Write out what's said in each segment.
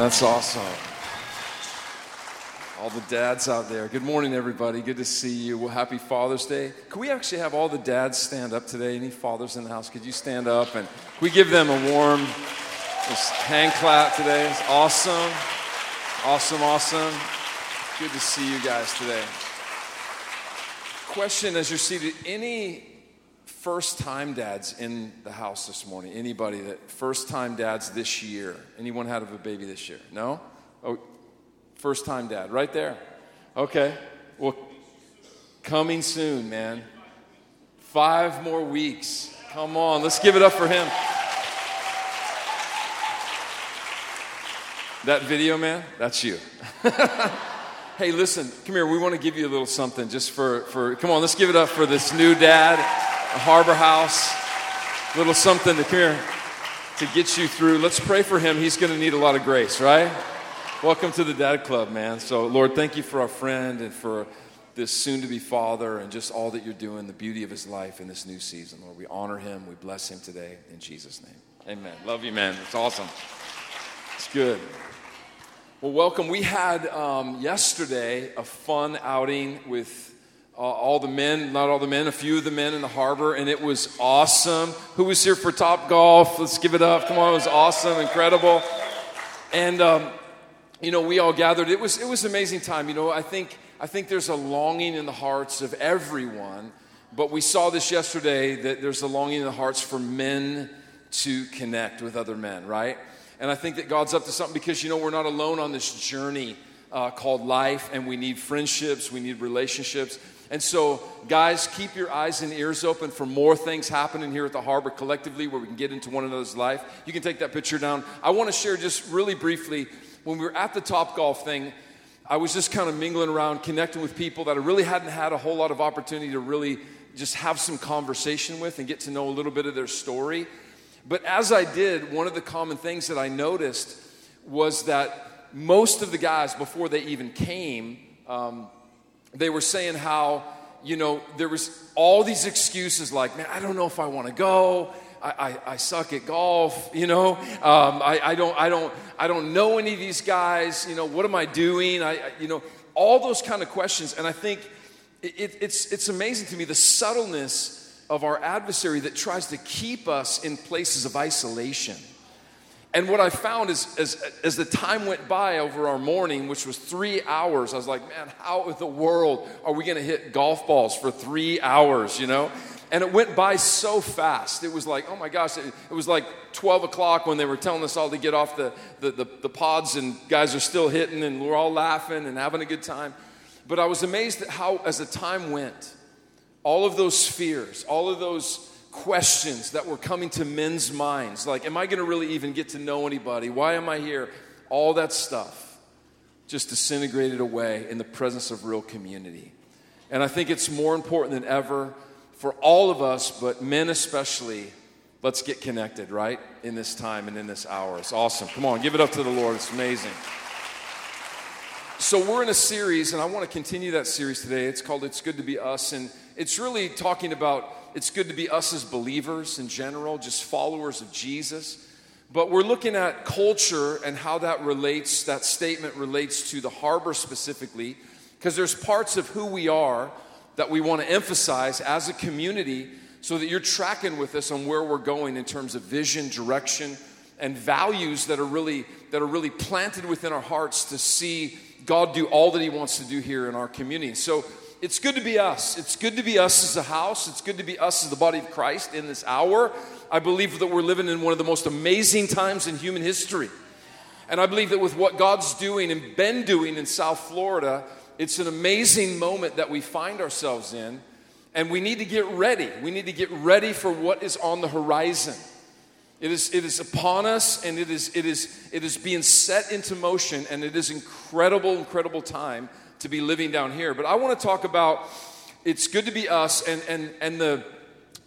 That's awesome. All the dads out there. Good morning, everybody. Good to see you. Well, happy Father's Day. Could we actually have all the dads stand up today? Any fathers in the house? Could you stand up and we give them a warm hand clap today? It's awesome. Awesome, awesome. Good to see you guys today. Question as you're seated any first time dads in the house this morning? Anybody that first time dads this year? Anyone had a baby this year? No? Oh, first time dad, right there. Okay. Well, coming soon, man. Five more weeks. Come on, let's give it up for him. That video, man, that's you. hey, listen, come here. We want to give you a little something just for, for, come on, let's give it up for this new dad a harbor house, a little something to here to get you through. Let's pray for him. He's going to need a lot of grace, right? Welcome to the Dad Club, man. So, Lord, thank you for our friend and for this soon to be father and just all that you're doing, the beauty of his life in this new season. Lord, we honor him. We bless him today in Jesus' name. Amen. Love you, man. It's awesome. It's good. Well, welcome. We had um, yesterday a fun outing with uh, all the men, not all the men, a few of the men in the harbor, and it was awesome. Who was here for Top Golf? Let's give it up. Come on, it was awesome, incredible. And um, you know, we all gathered. It was it was an amazing time. You know, I think I think there's a longing in the hearts of everyone, but we saw this yesterday that there's a longing in the hearts for men to connect with other men, right? And I think that God's up to something because you know we're not alone on this journey uh, called life, and we need friendships, we need relationships. And so, guys, keep your eyes and ears open for more things happening here at the harbor collectively where we can get into one another's life. You can take that picture down. I want to share just really briefly when we were at the Top Golf thing, I was just kind of mingling around, connecting with people that I really hadn't had a whole lot of opportunity to really just have some conversation with and get to know a little bit of their story. But as I did, one of the common things that I noticed was that most of the guys, before they even came, um, they were saying how, you know, there was all these excuses like, man, I don't know if I want to go. I, I, I, suck at golf, you know. Um, I, I, don't, I, don't, I don't know any of these guys. You know, what am I doing? I, you know, all those kind of questions. And I think it, it's, it's amazing to me the subtleness of our adversary that tries to keep us in places of isolation. And what I found is, as, as the time went by over our morning, which was three hours, I was like, man, how in the world are we going to hit golf balls for three hours, you know? And it went by so fast. It was like, oh my gosh, it, it was like 12 o'clock when they were telling us all to get off the, the, the, the pods, and guys are still hitting, and we're all laughing and having a good time. But I was amazed at how, as the time went, all of those fears, all of those questions that were coming to men's minds like, am I going to really even get to know anybody? Why am I here? All that stuff just disintegrated away in the presence of real community. And I think it's more important than ever for all of us, but men especially, let's get connected, right? In this time and in this hour. It's awesome. Come on, give it up to the Lord. It's amazing. So, we're in a series, and I want to continue that series today. It's called It's Good to Be Us. And it's really talking about it's good to be us as believers in general, just followers of Jesus. But we're looking at culture and how that relates, that statement relates to the harbor specifically, because there's parts of who we are that we want to emphasize as a community so that you're tracking with us on where we're going in terms of vision, direction, and values that are really that are really planted within our hearts to see God do all that he wants to do here in our community. So it's good to be us. It's good to be us as a house. It's good to be us as the body of Christ in this hour. I believe that we're living in one of the most amazing times in human history. And I believe that with what God's doing and been doing in South Florida, it's an amazing moment that we find ourselves in. And we need to get ready. We need to get ready for what is on the horizon. It is, it is upon us and it is, it, is, it is being set into motion, and it is incredible, incredible time to be living down here. But I want to talk about it's good to be us and, and, and the,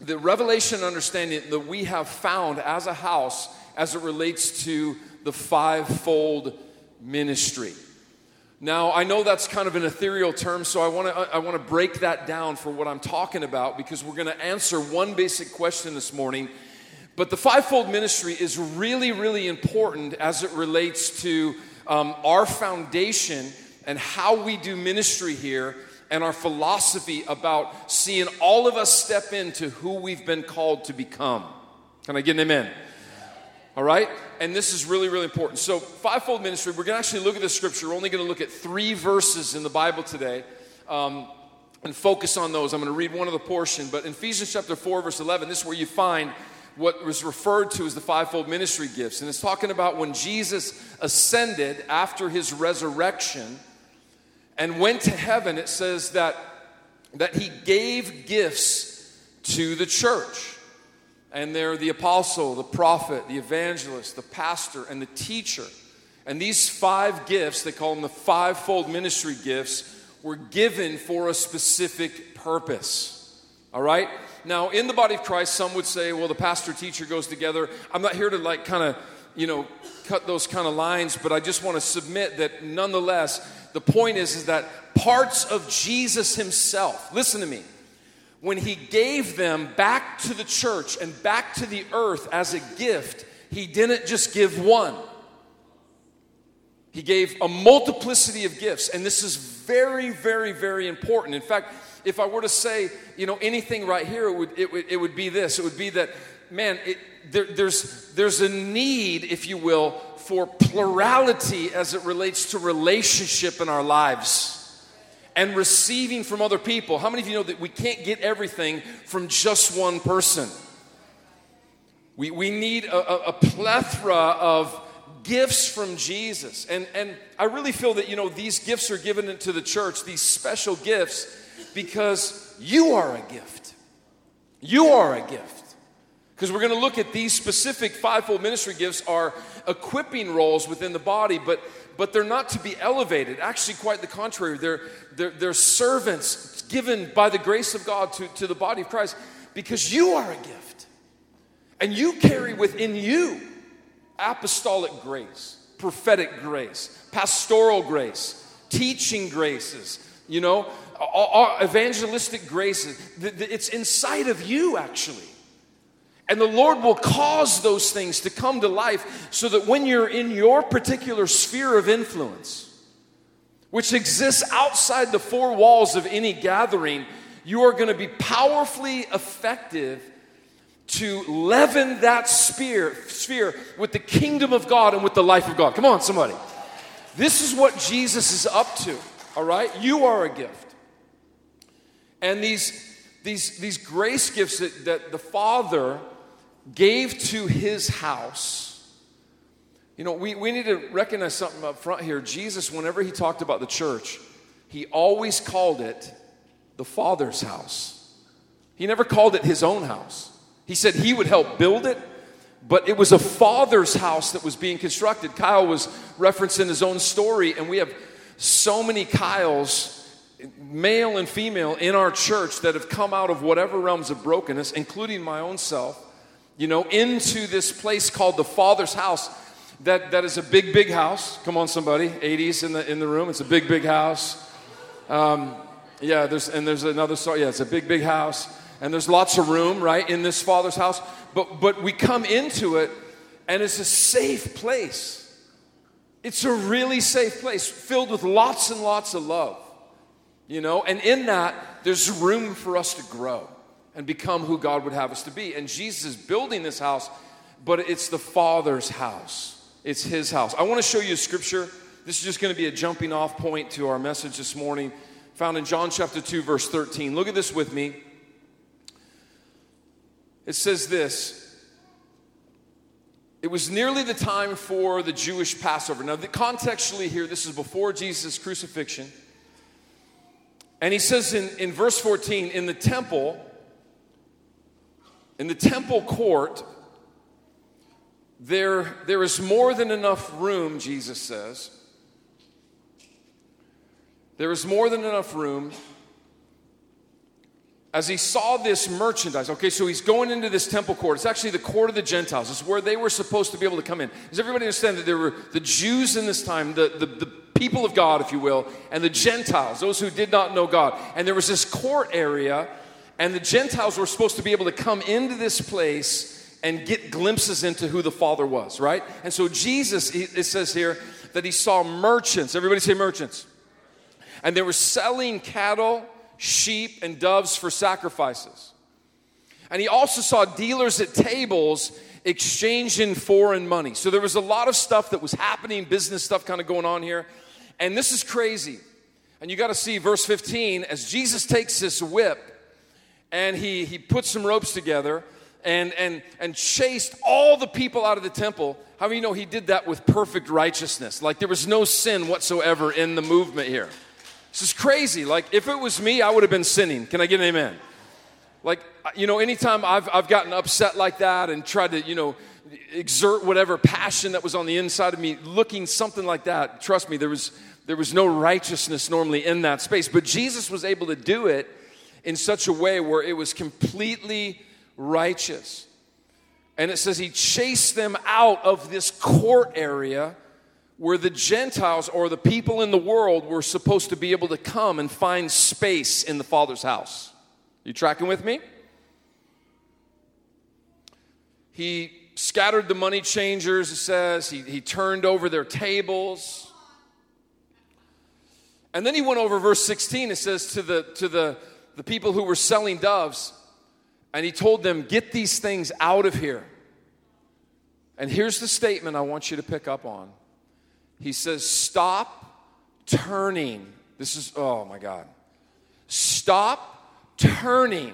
the revelation and understanding that we have found as a house as it relates to the fivefold ministry. Now, I know that's kind of an ethereal term, so I want to I want to break that down for what I'm talking about because we're going to answer one basic question this morning. But the fivefold ministry is really, really important as it relates to um, our foundation and how we do ministry here and our philosophy about seeing all of us step into who we've been called to become. Can I get an amen? All right? And this is really, really important. So, fivefold ministry, we're going to actually look at the scripture. We're only going to look at three verses in the Bible today um, and focus on those. I'm going to read one of the portion, but in Ephesians chapter 4, verse 11, this is where you find what was referred to as the fivefold ministry gifts. And it's talking about when Jesus ascended after his resurrection and went to heaven, it says that, that he gave gifts to the church. And they're the apostle, the prophet, the evangelist, the pastor, and the teacher. And these five gifts, they call them the fivefold ministry gifts, were given for a specific purpose. All right? Now, in the body of Christ, some would say, well, the pastor teacher goes together. I'm not here to like kind of, you know, cut those kind of lines, but I just want to submit that nonetheless, the point is, is that parts of Jesus himself, listen to me, when he gave them back to the church and back to the earth as a gift, he didn't just give one. He gave a multiplicity of gifts, and this is very, very, very important. In fact, if I were to say, you know, anything right here, it would, it would, it would be this. It would be that, man, it, there, there's, there's a need, if you will, for plurality as it relates to relationship in our lives and receiving from other people. How many of you know that we can't get everything from just one person? We, we need a, a, a plethora of gifts from Jesus. And, and I really feel that, you know, these gifts are given to the church, these special gifts because you are a gift. You are a gift. Because we're going to look at these specific fivefold ministry gifts are equipping roles within the body, but but they're not to be elevated. Actually, quite the contrary. They're, they're, they're servants given by the grace of God to, to the body of Christ because you are a gift. And you carry within you apostolic grace, prophetic grace, pastoral grace, teaching graces, you know, evangelistic graces. It's inside of you, actually. And the Lord will cause those things to come to life so that when you're in your particular sphere of influence, which exists outside the four walls of any gathering, you are going to be powerfully effective to leaven that sphere, sphere with the kingdom of God and with the life of God. Come on, somebody. This is what Jesus is up to, all right? You are a gift. And these, these, these grace gifts that, that the Father gave to his house. You know, we, we need to recognize something up front here. Jesus, whenever he talked about the church, he always called it the Father's house. He never called it his own house. He said he would help build it, but it was a father's house that was being constructed. Kyle was referencing his own story, and we have so many Kyles male and female in our church that have come out of whatever realms of brokenness, including my own self, you know, into this place called the Father's house. That, that is a big, big house. Come on, somebody. 80s in the, in the room. It's a big, big house. Um, yeah, there's, and there's another story. Yeah, it's a big, big house. And there's lots of room, right, in this Father's house. But, but we come into it, and it's a safe place. It's a really safe place filled with lots and lots of love. You know, and in that, there's room for us to grow and become who God would have us to be. And Jesus is building this house, but it's the Father's house, it's His house. I want to show you a scripture. This is just going to be a jumping off point to our message this morning, found in John chapter 2, verse 13. Look at this with me. It says this. It was nearly the time for the Jewish Passover. Now, the, contextually here, this is before Jesus' crucifixion. And he says in, in verse 14, in the temple, in the temple court, there, there is more than enough room, Jesus says. There is more than enough room. As he saw this merchandise, okay, so he's going into this temple court. It's actually the court of the Gentiles. It's where they were supposed to be able to come in. Does everybody understand that there were the Jews in this time, the, the, the people of God, if you will, and the Gentiles, those who did not know God. And there was this court area, and the Gentiles were supposed to be able to come into this place and get glimpses into who the Father was, right? And so Jesus, it says here that he saw merchants. Everybody say merchants. And they were selling cattle, sheep, and doves for sacrifices. And he also saw dealers at tables exchanging foreign money. So there was a lot of stuff that was happening, business stuff kind of going on here. And this is crazy. And you got to see verse 15 as Jesus takes this whip and he, he puts some ropes together and, and, and chased all the people out of the temple. How many know he did that with perfect righteousness? Like there was no sin whatsoever in the movement here. This is crazy. Like if it was me, I would have been sinning. Can I get an amen? Like, you know, anytime I've, I've gotten upset like that and tried to, you know, exert whatever passion that was on the inside of me, looking something like that, trust me, there was, there was no righteousness normally in that space. But Jesus was able to do it in such a way where it was completely righteous. And it says he chased them out of this court area where the Gentiles or the people in the world were supposed to be able to come and find space in the Father's house. You tracking with me? He scattered the money changers, it says. He, he turned over their tables. And then he went over verse 16. It says, to the, to the, the people who were selling doves, and he told them, Get these things out of here. And here's the statement I want you to pick up on. He says, Stop turning. This is, oh my God. Stop turning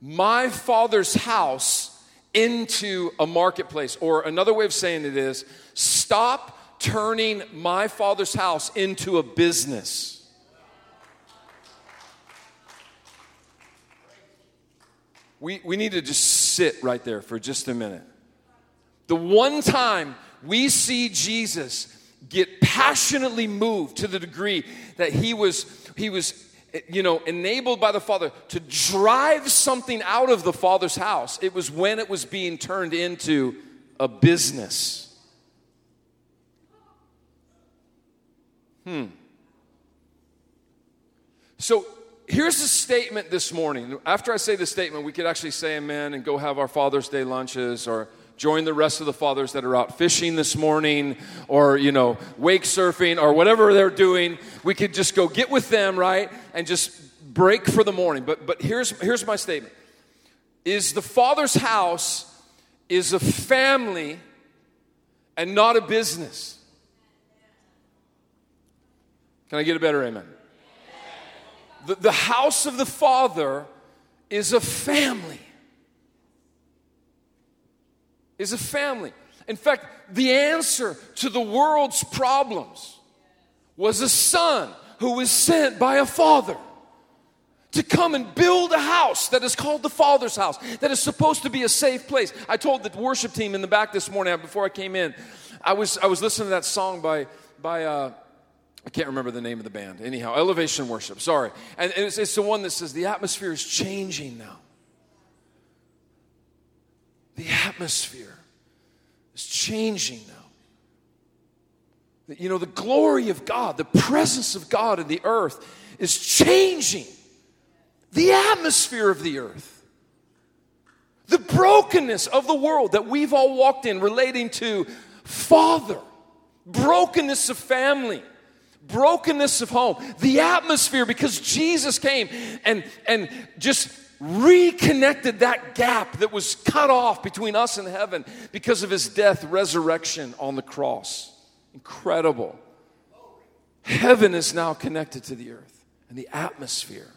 my father's house into a marketplace. Or another way of saying it is stop turning my father's house into a business. We, we need to just sit right there for just a minute. The one time we see Jesus get passionately moved to the degree that he was, he was you know, enabled by the Father to drive something out of the Father's house. It was when it was being turned into a business. Hmm. So here's a statement this morning. After I say the statement, we could actually say amen and go have our Father's Day lunches or join the rest of the fathers that are out fishing this morning or, you know, wake surfing or whatever they're doing. We could just go get with them, right? And just break for the morning. But, but here's, here's my statement is the father's house is a family and not a business. Can I get a better amen? The, the house of the father is a family is a family. In fact, the answer to the world's problems was a son who was sent by a father to come and build a house that is called the Father's house, that is supposed to be a safe place. I told the worship team in the back this morning before I came in, I was, I was listening to that song by, by uh, I can't remember the name of the band. Anyhow, Elevation Worship, sorry. And it's, it's the one that says, The atmosphere is changing now. The atmosphere is changing now. You know, the glory of God, the presence of God in the earth is changing the atmosphere of the earth. The brokenness of the world that we've all walked in relating to Father, brokenness of family, brokenness of home, the atmosphere because Jesus came and, and just reconnected that gap that was cut off between us and heaven because of his death, resurrection on the cross. Incredible. Heaven is now connected to the earth, and the atmosphere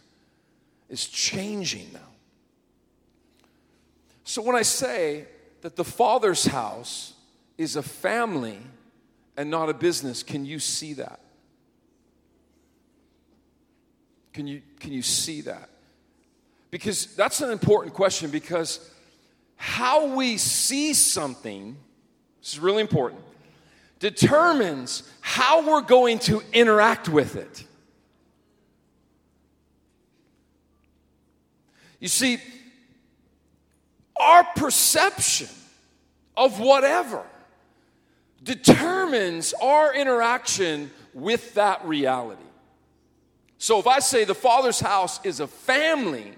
is changing now. So when I say that the Father's house is a family and not a business, can you see that? Can you, can you see that? Because that's an important question because how we see something, this is really important, determines how we're going to interact with it. You see, our perception of whatever determines our interaction with that reality. So if I say the Father's house is a family,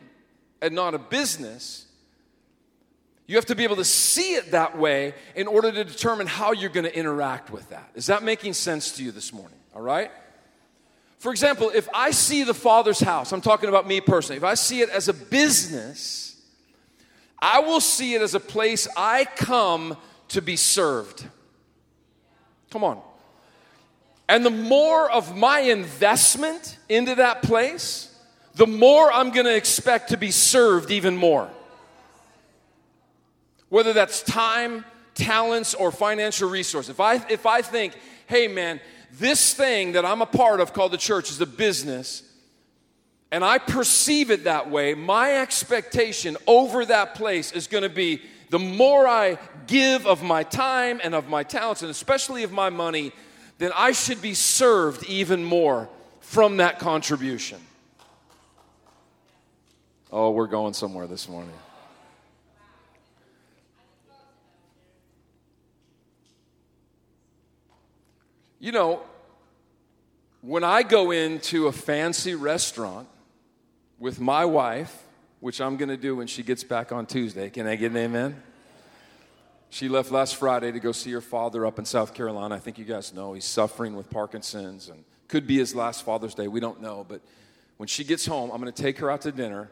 and not a business, You have to be able to see it that way in order to determine how you're going to interact with that. Is that making sense to you this morning? All right? For example, if I see the Father's house, I'm talking about me personally, if I see it as a business, I will see it as a place I come to be served. Come on. And the more of my investment into that place, the more I'm going to expect to be served even more whether that's time, talents, or financial resource. If I, if I think, hey man, this thing that I'm a part of called the church is a business, and I perceive it that way, my expectation over that place is going to be the more I give of my time and of my talents, and especially of my money, then I should be served even more from that contribution. Oh, we're going somewhere this morning. You know, when I go into a fancy restaurant with my wife, which I'm going to do when she gets back on Tuesday, can I get an amen? She left last Friday to go see her father up in South Carolina. I think you guys know he's suffering with Parkinson's and could be his last Father's Day. We don't know. But when she gets home, I'm going to take her out to dinner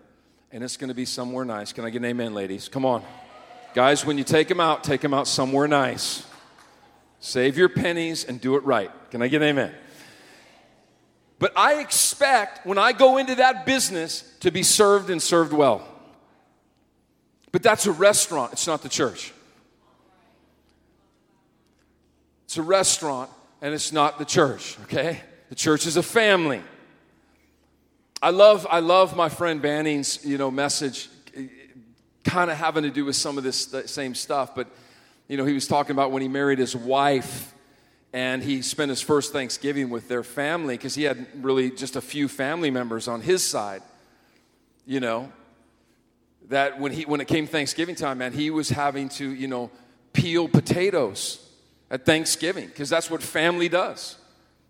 and it's going to be somewhere nice. Can I get an amen, ladies? Come on. Guys, when you take him out, take him out somewhere nice. Save your pennies and do it right. Can I get an amen? But I expect when I go into that business to be served and served well. But that's a restaurant, it's not the church. It's a restaurant and it's not the church, okay? The church is a family. I love I love my friend Banning's, you know, message kind of having to do with some of this same stuff, but you know, he was talking about when he married his wife and he spent his first Thanksgiving with their family because he had really just a few family members on his side. You know, that when he when it came Thanksgiving time, man, he was having to, you know, peel potatoes at Thanksgiving because that's what family does.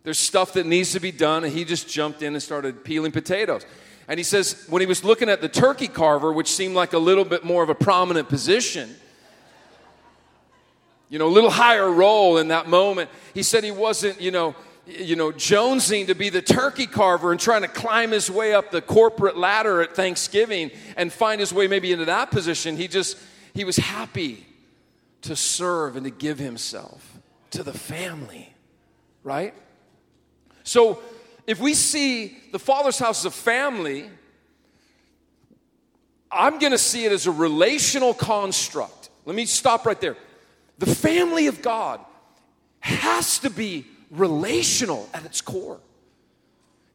There's stuff that needs to be done, and he just jumped in and started peeling potatoes. And he says when he was looking at the turkey carver, which seemed like a little bit more of a prominent position, you know, a little higher role in that moment. He said he wasn't, you know, you know, jonesing to be the turkey carver and trying to climb his way up the corporate ladder at Thanksgiving and find his way maybe into that position. He just, he was happy to serve and to give himself to the family, right? So if we see the Father's house as a family, I'm going to see it as a relational construct. Let me stop right there. The family of God has to be relational at its core.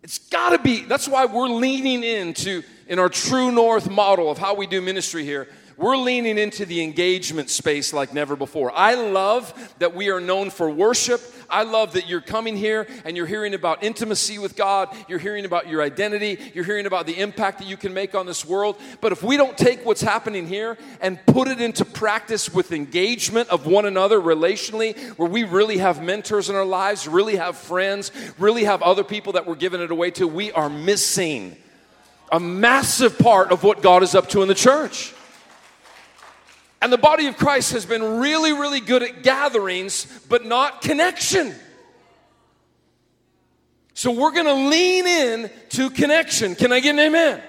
It's got to be. That's why we're leaning into, in our true north model of how we do ministry here, we're leaning into the engagement space like never before. I love that we are known for worship. I love that you're coming here and you're hearing about intimacy with God. You're hearing about your identity. You're hearing about the impact that you can make on this world. But if we don't take what's happening here and put it into practice with engagement of one another relationally, where we really have mentors in our lives, really have friends, really have other people that we're giving it away to, we are missing a massive part of what God is up to in the church. And the body of Christ has been really, really good at gatherings, but not connection. So we're gonna lean in to connection. Can I get an amen?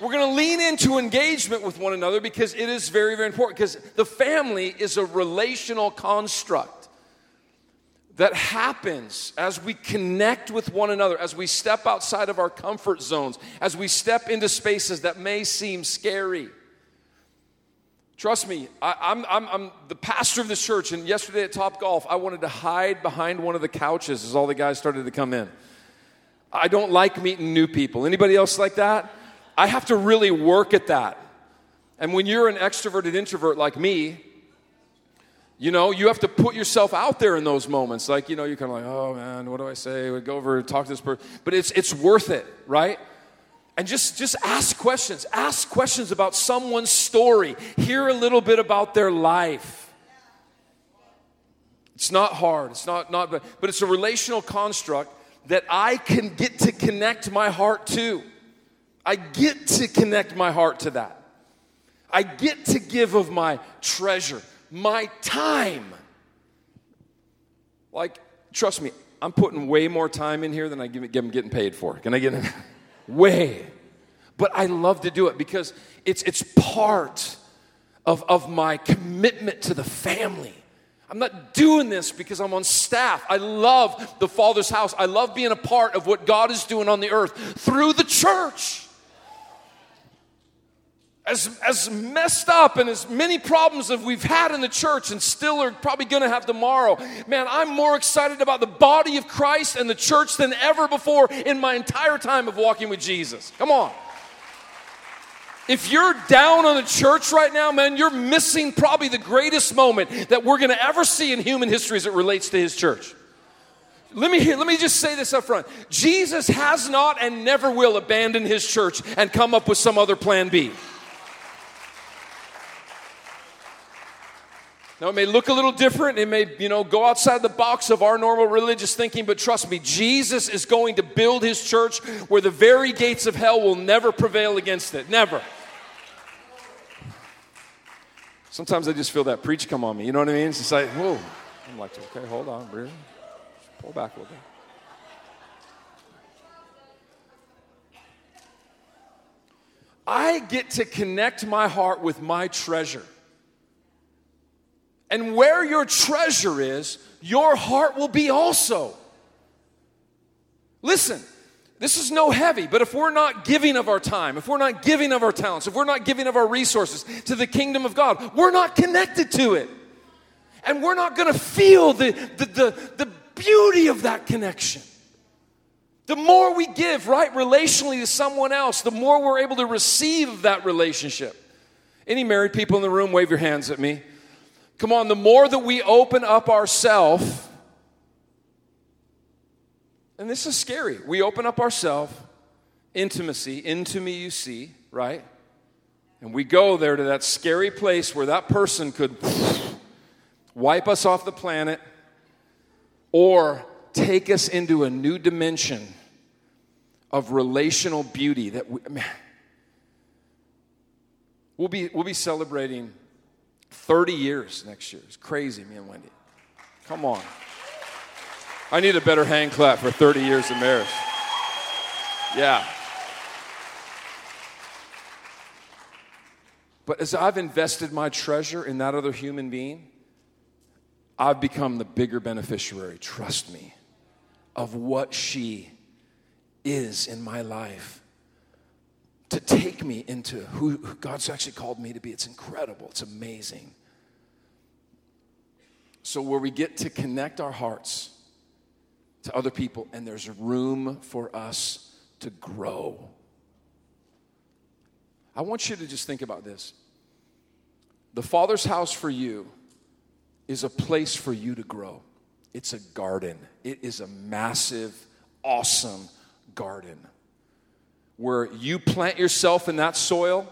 We're gonna lean into engagement with one another because it is very, very important. Because the family is a relational construct that happens as we connect with one another, as we step outside of our comfort zones, as we step into spaces that may seem scary. Trust me, I, am I'm, I'm the pastor of this church, and yesterday at Top Golf, I wanted to hide behind one of the couches as all the guys started to come in. I don't like meeting new people. Anybody else like that? I have to really work at that. And when you're an extroverted introvert like me, you know, you have to put yourself out there in those moments. Like, you know, you're kind of like, oh man, what do I say? We go over and talk to this person. But it's, it's worth it, right? And just, just ask questions. Ask questions about someone's story. Hear a little bit about their life. It's not hard. It's not, not but, but it's a relational construct that I can get to connect my heart to. I get to connect my heart to that. I get to give of my treasure, my time. Like, trust me, I'm putting way more time in here than I give, I'm getting paid for. Can I get it? way? But I love to do it because it's, it's part of, of my commitment to the family. I'm not doing this because I'm on staff. I love the Father's house. I love being a part of what God is doing on the earth through the church as, as messed up and as many problems as we've had in the church and still are probably going to have tomorrow, man, I'm more excited about the body of Christ and the church than ever before in my entire time of walking with Jesus. Come on. If you're down on the church right now, man, you're missing probably the greatest moment that we're going to ever see in human history as it relates to his church. Let me, let me just say this up front. Jesus has not and never will abandon his church and come up with some other plan B. Now, it may look a little different. It may, you know, go outside the box of our normal religious thinking, but trust me, Jesus is going to build his church where the very gates of hell will never prevail against it. Never. Sometimes I just feel that preach come on me. You know what I mean? It's just like, whoa. I'm like, okay, hold on, Breer. Pull back a little bit. I get to connect my heart with my treasure. And where your treasure is, your heart will be also. Listen, this is no heavy, but if we're not giving of our time, if we're not giving of our talents, if we're not giving of our resources to the kingdom of God, we're not connected to it. And we're not to feel the, the, the, the beauty of that connection. The more we give, right, relationally to someone else, the more we're able to receive that relationship. Any married people in the room, wave your hands at me. Come on, the more that we open up ourselves, and this is scary. We open up ourselves, intimacy, into me you see, right? And we go there to that scary place where that person could wipe us off the planet or take us into a new dimension of relational beauty that we, we'll be we'll be celebrating 30 years next year. It's crazy, me and Wendy. Come on. I need a better hand clap for 30 years of marriage. Yeah. But as I've invested my treasure in that other human being, I've become the bigger beneficiary, trust me, of what she is in my life to take me into who God's actually called me to be. It's incredible, it's amazing. So, where we get to connect our hearts to other people, and there's room for us to grow. I want you to just think about this. The Father's house for you is a place for you to grow. It's a garden, it is a massive, awesome garden where you plant yourself in that soil.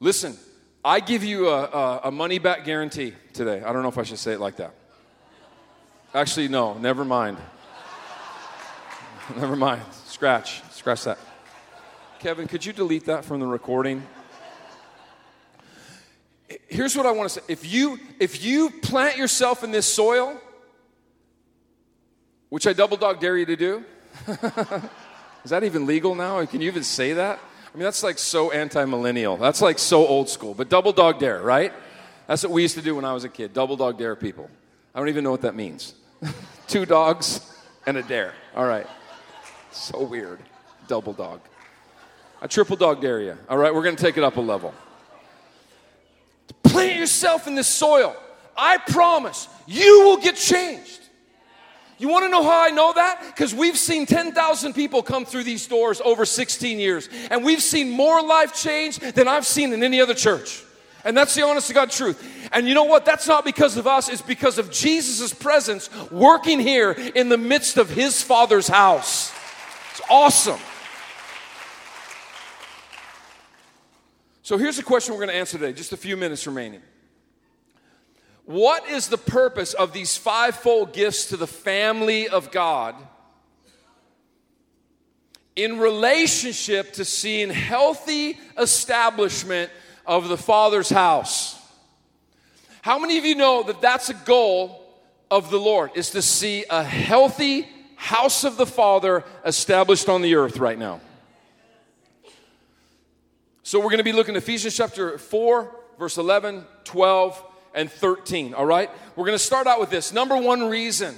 Listen, I give you a, a, a money back guarantee today. I don't know if I should say it like that. Actually, no, never mind. never mind. Scratch. Scratch that. Kevin, could you delete that from the recording? Here's what I want to say. If you if you plant yourself in this soil, which I double dog dare you to do, Is that even legal now? Can you even say that? I mean, that's like so anti millennial. That's like so old school. But double dog dare, right? That's what we used to do when I was a kid double dog dare people. I don't even know what that means. Two dogs and a dare. All right. So weird. Double dog. A triple dog dare you. All right, we're going to take it up a level. Plant yourself in this soil. I promise you will get changed. You want to know how I know that? Because we've seen 10,000 people come through these doors over 16 years, and we've seen more life change than I've seen in any other church. And that's the honest to God truth. And you know what? That's not because of us, it's because of Jesus' presence working here in the midst of his Father's house. It's awesome. So here's a question we're going to answer today, just a few minutes remaining. What is the purpose of these fivefold gifts to the family of God in relationship to seeing healthy establishment of the Father's house. How many of you know that that's a goal of the Lord, is to see a healthy house of the Father established on the earth right now? So we're going to be looking at Ephesians chapter 4, verse 11, 12, and 13, all right? We're going to start out with this. Number one reason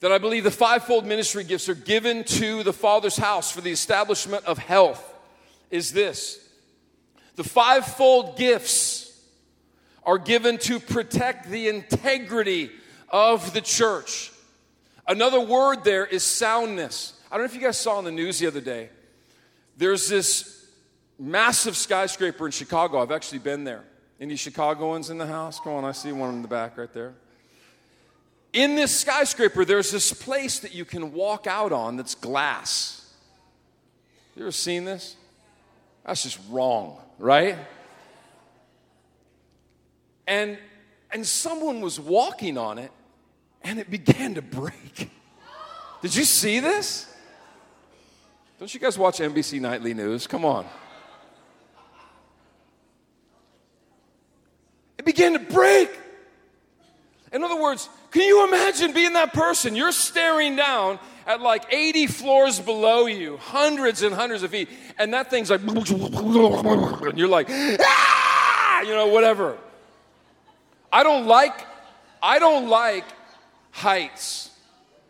that I believe the fivefold ministry gifts are given to the Father's house for the establishment of health is this the fivefold gifts are given to protect the integrity of the church. Another word there is soundness. I don't know if you guys saw in the news the other day. There's this massive skyscraper in Chicago. I've actually been there. Any Chicagoans in the house? Come on, I see one in the back right there. In this skyscraper, there's this place that you can walk out on that's glass. You ever seen this? That's just wrong, right? And and someone was walking on it and it began to break. Did you see this? Don't you guys watch NBC Nightly News? Come on. It began to break. In other words, can you imagine being that person? You're staring down at like 80 floors below you, hundreds and hundreds of feet, and that thing's like, and you're like, ah, you know, whatever. I don't like, I don't like heights.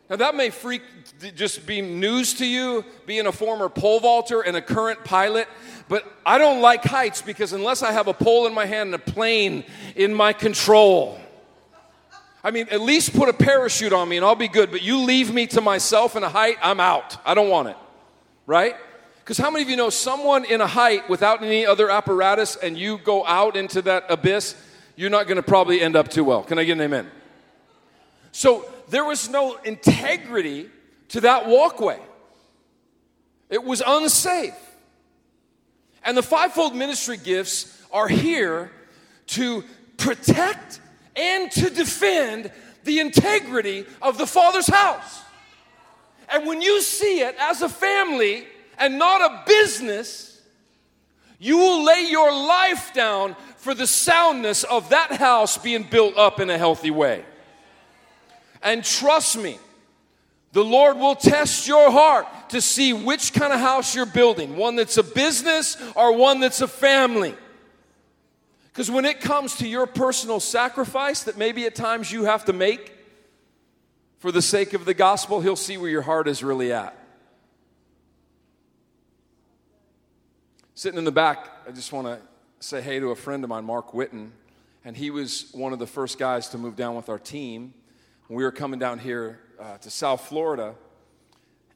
Now that may freak, just be news to you, being a former pole vaulter and a current pilot, but I don't like heights because unless I have a pole in my hand and a plane in my control, I mean, at least put a parachute on me and I'll be good, but you leave me to myself in a height, I'm out. I don't want it, right? Because how many of you know someone in a height without any other apparatus and you go out into that abyss, you're not going to probably end up too well? Can I get an amen? So there was no integrity to that walkway, it was unsafe. And the fivefold ministry gifts are here to protect and to defend the integrity of the Father's house. And when you see it as a family and not a business, you will lay your life down for the soundness of that house being built up in a healthy way. And trust me, the Lord will test your heart to see which kind of house you're building one that's a business or one that's a family. Because when it comes to your personal sacrifice that maybe at times you have to make for the sake of the gospel, He'll see where your heart is really at. Sitting in the back, I just want to say hey to a friend of mine, Mark Witten. And he was one of the first guys to move down with our team. We were coming down here uh, to South Florida.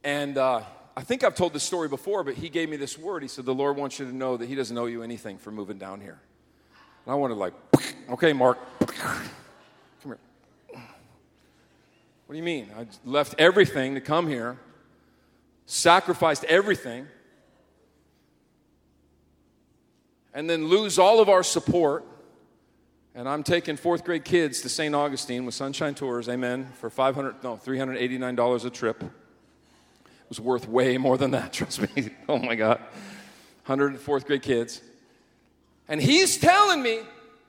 And uh, I think I've told this story before, but he gave me this word. He said, The Lord wants you to know that He doesn't owe you anything for moving down here. And I wanted like, okay, Mark, come here. What do you mean? I left everything to come here, sacrificed everything, and then lose all of our support. And I'm taking fourth grade kids to St. Augustine with Sunshine Tours, amen, for 500, no, $389 a trip. It was worth way more than that, trust me. oh my God. 100 fourth grade kids. And he's telling me,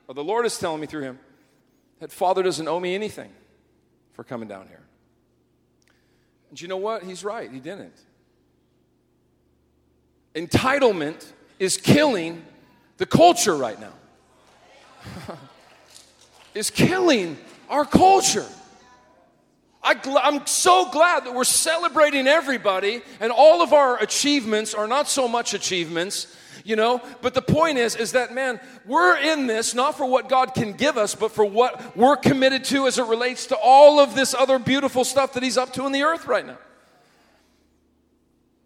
or the Lord is telling me through him, that Father doesn't owe me anything for coming down here. And you know what? He's right, he didn't. Entitlement is killing the culture right now. is killing our culture. I am so glad that we're celebrating everybody, and all of our achievements are not so much achievements you know? But the point is is that man we're in this not for what god can give us but for what we're committed to as it relates to all of this other beautiful stuff that he's up to in the earth right now.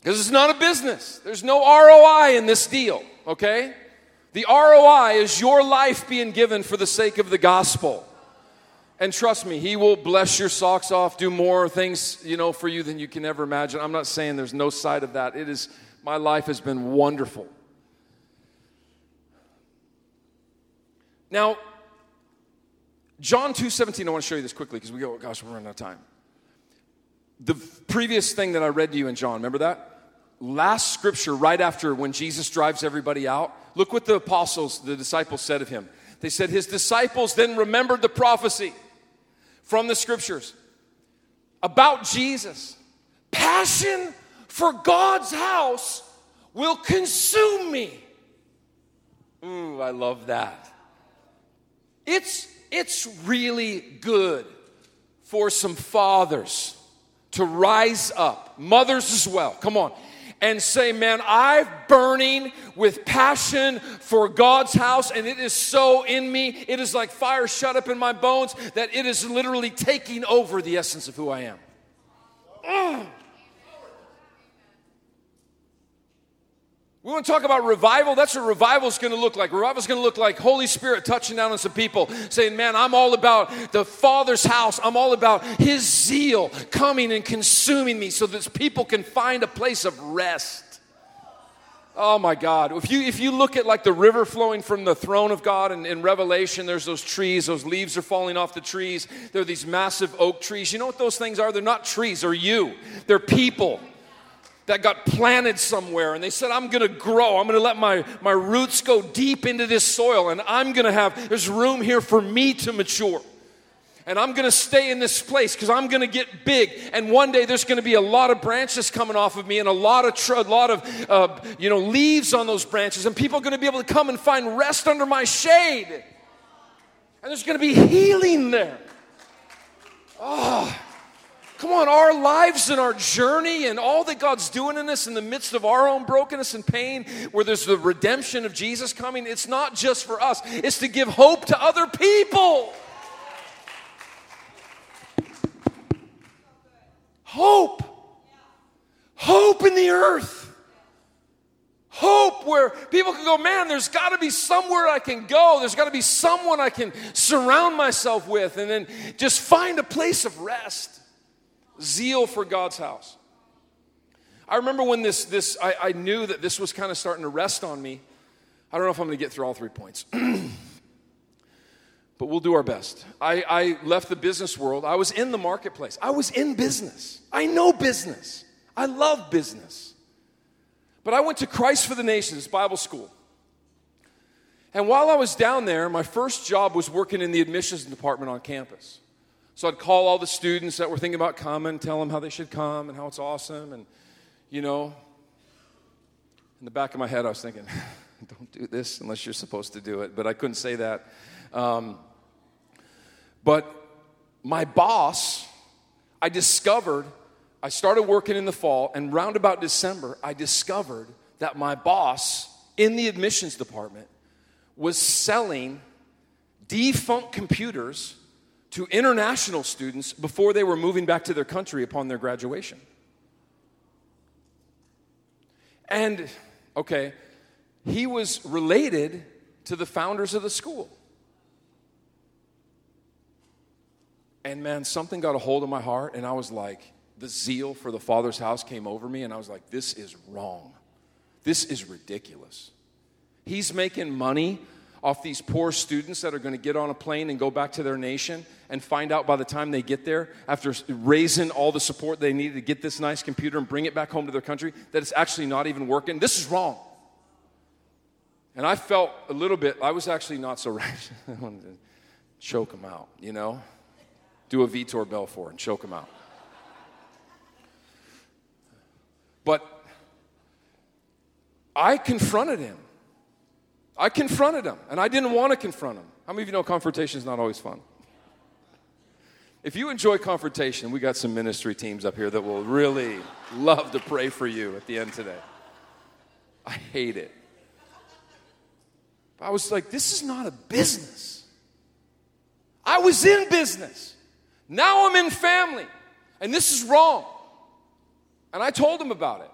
Because it's not a business. There's no roi in this deal okay the roi is your life being given for the sake of the gospel and trust me, he will bless your socks off, do more things, you know, for you than you can ever imagine. I'm not saying there's no side of that. It is my life has been wonderful. Now, John 2:17, I want to show you this quickly because we go, oh, gosh, we're running out of time. The previous thing that I read to you in John, remember that? last scripture right after when Jesus drives everybody out, look what the apostles, the disciples said of him. They said, His disciples then remembered the prophecy from the scriptures about Jesus. Passion for God's house will consume me. Ooh, I love that. It's, it's really good for some fathers to rise up, mothers as well. Come on. And say, man, I'm burning with passion for God's house, and it is so in me. It is like fire shut up in my bones that it is literally taking over the essence of who I am. Mm. We want to talk about revival. That's what revival is going to look like. Revival is going to look like Holy Spirit touching down on some people, saying, Man, I'm all about the Father's house. I'm all about His zeal coming and consuming me so that people can find a place of rest. Oh my God. If you, if you look at like the river flowing from the throne of God in, in Revelation, there's those trees, those leaves are falling off the trees. There are these massive oak trees. You know what those things are? They're not trees, they're you, they're people that got planted somewhere and they said i'm going to grow. I'm going to let my, my roots go deep into this soil and i'm going to have there's room here for me to mature. And i'm going to stay in this place because i'm going to get big. And one day there's going to be a lot of branches coming off of me and a lot of tr- a lot of uh, you know leaves on those branches and people are going to be able to come and find rest under my shade. And there's going to be healing there. Oh Come on, our lives and our journey and all that God's doing in us in the midst of our own brokenness and pain, where there's the redemption of Jesus coming, it's not just for us, it's to give hope to other people. Hope. Hope in the earth. Hope where people can go, man, there's got to be somewhere I can go. There's got to be someone I can surround myself with and then just find a place of rest zeal for God's house. I remember when this, this I, I knew that this was kind of starting to rest on me. I don't know if I'm going to get through all three points, but we'll do our best. I, I left the business world. I was in the marketplace. I was in business. I know business. I love business. But I went to Christ for the Nations Bible school. And while I was down there, my first job was working in the admissions department on campus. So I'd call all the students that were thinking about coming, tell them how they should come and how it's awesome. And, you know, in the back of my head, I was thinking, don't do this unless you're supposed to do it. But I couldn't say that. Um, but my boss, I discovered, I started working in the fall, and round about December, I discovered that my boss in the admissions department was selling defunct computers to international students before they were moving back to their country upon their graduation. And, okay, he was related to the founders of the school. And man, something got a hold of my heart, and I was like, the zeal for the Father's house came over me, and I was like, this is wrong. This is ridiculous. He's making money off these poor students that are going to get on a plane and go back to their nation and find out by the time they get there, after raising all the support they needed to get this nice computer and bring it back home to their country, that it's actually not even working. This is wrong. And I felt a little bit, I was actually not so right. I wanted to choke them out, you know? Do a Vitor Belfort and choke them out. But I confronted him. I confronted him, and I didn't want to confront him. How many of you know confrontation is not always fun? If you enjoy confrontation, we got some ministry teams up here that will really love to pray for you at the end today. I hate it. I was like, this is not a business. I was in business. Now I'm in family. And this is wrong. And I told him about it.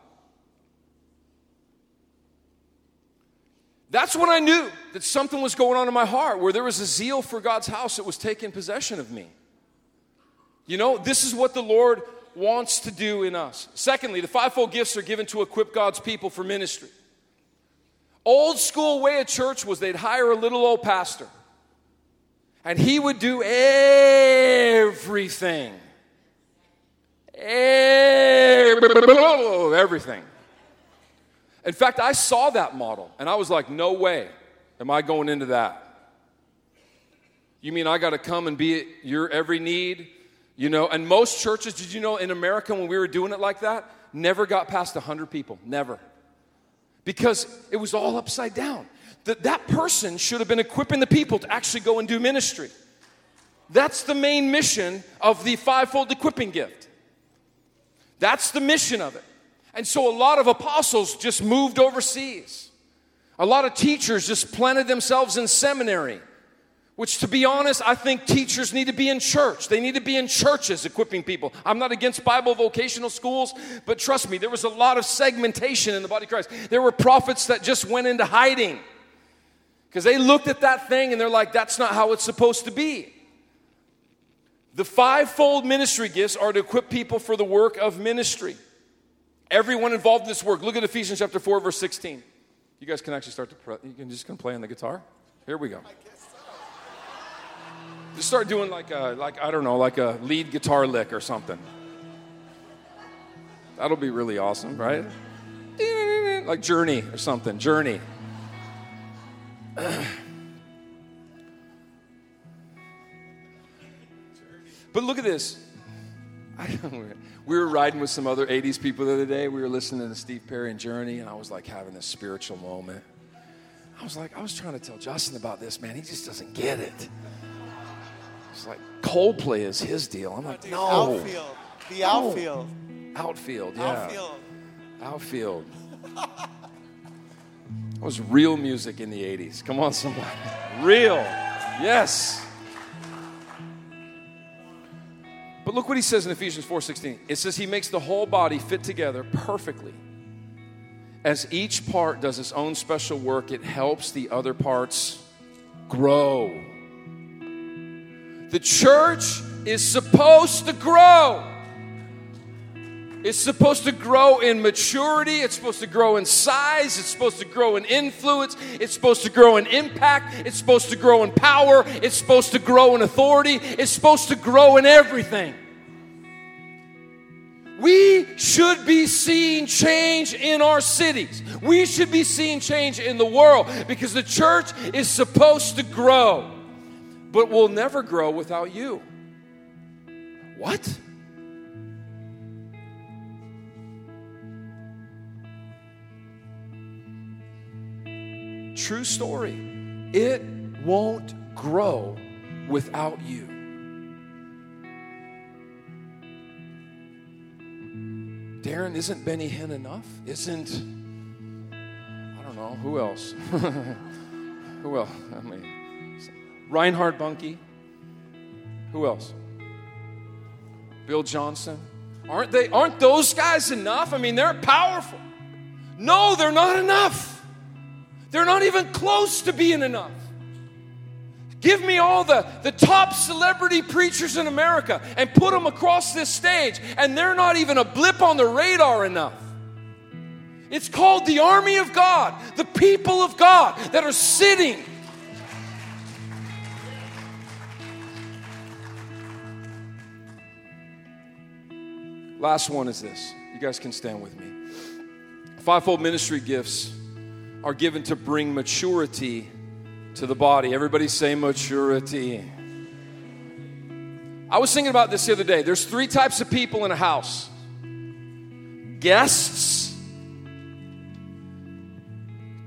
That's when I knew that something was going on in my heart, where there was a zeal for God's house that was taking possession of me. You know, this is what the Lord wants to do in us. Secondly, the fivefold gifts are given to equip God's people for ministry. Old school way of church was they'd hire a little old pastor, and he would do everything. Everything. In fact, I saw that model and I was like, no way am I going into that. You mean I got to come and be at your every need? You know, and most churches, did you know in America when we were doing it like that, never got past 100 people. Never. Because it was all upside down. That, that person should have been equipping the people to actually go and do ministry. That's the main mission of the fivefold equipping gift. That's the mission of it. And so a lot of apostles just moved overseas. A lot of teachers just planted themselves in seminary. Which, to be honest, I think teachers need to be in church. They need to be in churches equipping people. I'm not against Bible vocational schools, but trust me, there was a lot of segmentation in the body of Christ. There were prophets that just went into hiding because they looked at that thing and they're like, that's not how it's supposed to be. The fivefold ministry gifts are to equip people for the work of ministry. Everyone involved in this work. Look at Ephesians chapter 4, verse 16. You guys can actually start to, pre- you can just gonna play on the guitar. Here we go. Just start doing like a, like, I don't know, like a lead guitar lick or something. That'll be really awesome, right? Like Journey or something. Journey. but look at this. we were riding with some other 80s people the other day. We were listening to Steve Perry and Journey, and I was like having this spiritual moment. I was like, I was trying to tell Justin about this, man. He just doesn't get it. It's like Coldplay is his deal. I'm like, no. The outfield. The outfield. Outfield, yeah. Outfield. Outfield. That was real music in the 80s. Come on, somebody. Real. Yes. But look what he says in Ephesians 4:16. It says he makes the whole body fit together perfectly. As each part does its own special work, it helps the other parts grow. The church is supposed to grow. It's supposed to grow in maturity. It's supposed to grow in size. It's supposed to grow in influence. It's supposed to grow in impact. It's supposed to grow in power. It's supposed to grow in authority. It's supposed to grow in everything. We should be seeing change in our cities. We should be seeing change in the world because the church is supposed to grow, but we'll never grow without you. What? True story. It won't grow without you. Darren, isn't Benny Hinn enough? Isn't, I don't know, who else? who else? I mean, Reinhard Bonnke. Who else? Bill Johnson. Aren't they, aren't those guys enough? I mean, they're powerful. No, they're not enough. They're not even close to being enough. Give me all the, the top celebrity preachers in America and put them across this stage, and they're not even a blip on the radar enough. It's called the army of God, the people of God that are sitting. Last one is this. You guys can stand with me. Fivefold ministry gifts are given to bring maturity to the body. Everybody say maturity. I was thinking about this the other day. There's three types of people in a house guests,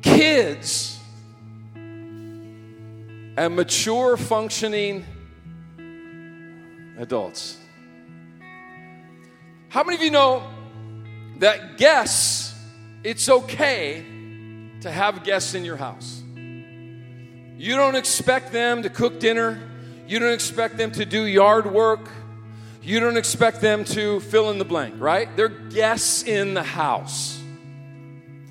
kids, and mature, functioning adults. How many of you know that guests, it's okay to have guests in your house. You don't expect them to cook dinner. You don't expect them to do yard work. You don't expect them to fill in the blank, right? They're guests in the house.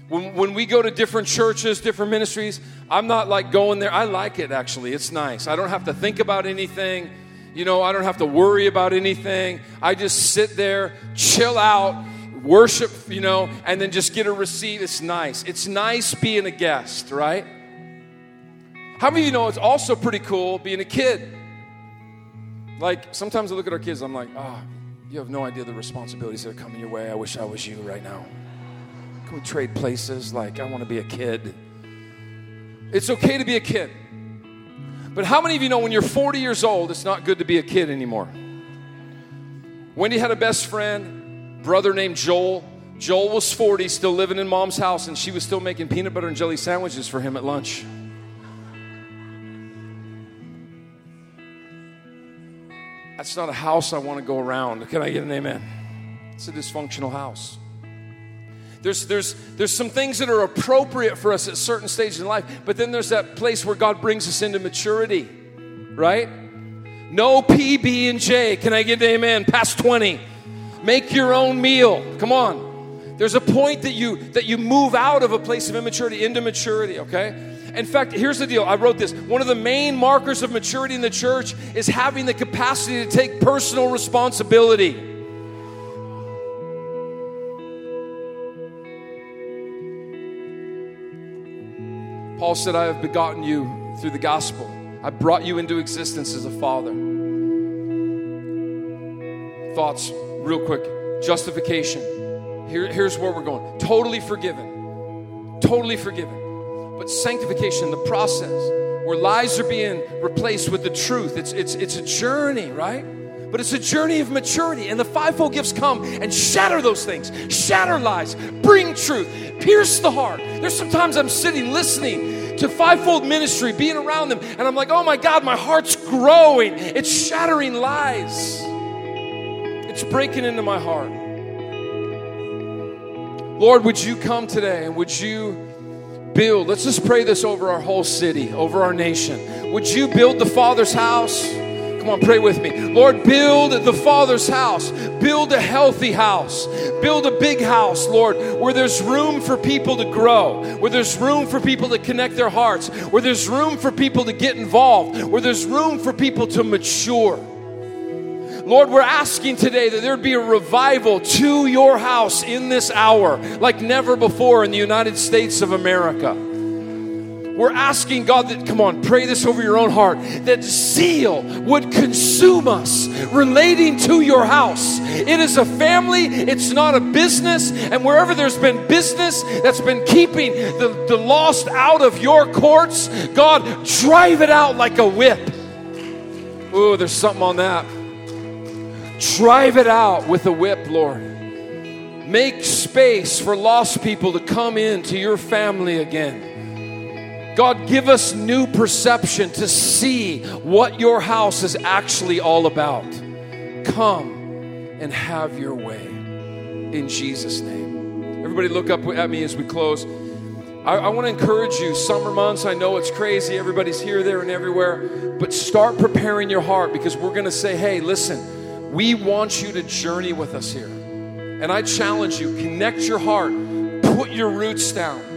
When, when we go to different churches, different ministries, I'm not like going there. I like it actually. It's nice. I don't have to think about anything. You know, I don't have to worry about anything. I just sit there, chill out, worship, you know, and then just get a receipt. It's nice. It's nice being a guest, right? How many of you know it's also pretty cool being a kid? Like, sometimes I look at our kids, I'm like, oh, you have no idea the responsibilities that are coming your way. I wish I was you right now. Can we trade places? Like, I want to be a kid. It's okay to be a kid. But how many of you know when you're 40 years old, it's not good to be a kid anymore? Wendy had a best friend, brother named Joel. Joel was 40, still living in mom's house, and she was still making peanut butter and jelly sandwiches for him at lunch. That's not a house I want to go around. Can I get an amen? It's a dysfunctional house. There's, there's, there's some things that are appropriate for us at certain stages in life, but then there's that place where God brings us into maturity, right? No PB and J. Can I get an amen? Past 20. Make your own meal. Come on. There's a point that you that you move out of a place of immaturity into maturity, okay? In fact, here's the deal. I wrote this. One of the main markers of maturity in the church is having the capacity to take personal responsibility. Paul said, I have begotten you through the gospel. I brought you into existence as a father. Thoughts, real quick. Justification. Here, here's where we're going. Totally forgiven. Totally forgiven. But sanctification, the process where lies are being replaced with the truth. It's, it's, it's a journey, right? But it's a journey of maturity. And the fivefold gifts come and shatter those things, shatter lies, bring truth, pierce the heart. There's sometimes I'm sitting listening to fivefold ministry, being around them, and I'm like, oh my God, my heart's growing. It's shattering lies, it's breaking into my heart. Lord, would you come today and would you build? Let's just pray this over our whole city, over our nation. Would you build the Father's house? Come on, pray with me. Lord, build the Father's house. Build a healthy house. Build a big house, Lord, where there's room for people to grow, where there's room for people to connect their hearts, where there's room for people to get involved, where there's room for people to mature. Lord, we're asking today that there'd be a revival to your house in this hour like never before in the United States of America. We're asking God that, come on, pray this over your own heart, that zeal would consume us relating to your house. It is a family, it's not a business. And wherever there's been business that's been keeping the, the lost out of your courts, God, drive it out like a whip. Ooh, there's something on that. Drive it out with a whip, Lord. Make space for lost people to come into your family again. God, give us new perception to see what your house is actually all about. Come and have your way. In Jesus' name. Everybody, look up at me as we close. I, I want to encourage you. Summer months, I know it's crazy. Everybody's here, there, and everywhere. But start preparing your heart because we're going to say, hey, listen, we want you to journey with us here. And I challenge you connect your heart, put your roots down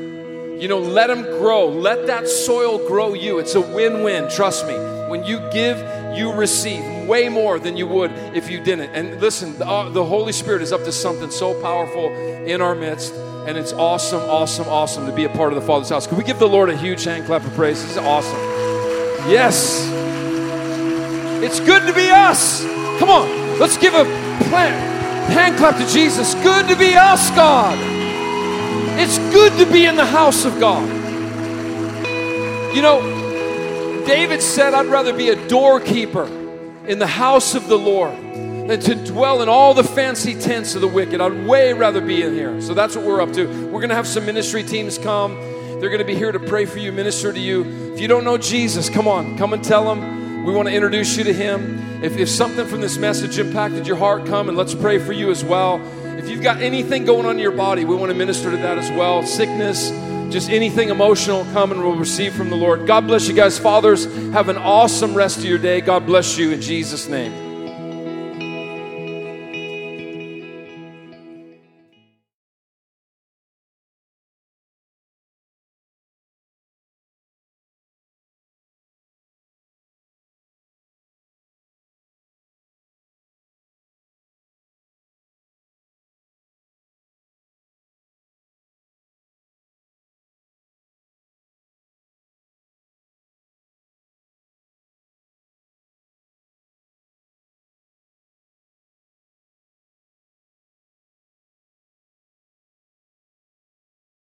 you know, let them grow. Let that soil grow you. It's a win win, trust me. When you give, you receive way more than you would if you didn't. And listen, the, uh, the Holy Spirit is up to something so powerful in our midst. And it's awesome, awesome, awesome to be a part of the Father's house. Can we give the Lord a huge hand clap of praise? This is awesome. Yes. It's good to be us. Come on, let's give a hand clap to Jesus. Good to be us, God. It's good to be in the house of God. You know, David said, I'd rather be a doorkeeper in the house of the Lord than to dwell in all the fancy tents of the wicked. I'd way rather be in here. So that's what we're up to. We're going to have some ministry teams come. They're going to be here to pray for you, minister to you. If you don't know Jesus, come on, come and tell them. We want to introduce you to him. If, if something from this message impacted your heart, come and let's pray for you as well. If you've got anything going on in your body, we want to minister to that as well. Sickness, just anything emotional, come and we'll receive from the Lord. God bless you guys. Fathers, have an awesome rest of your day. God bless you in Jesus' name.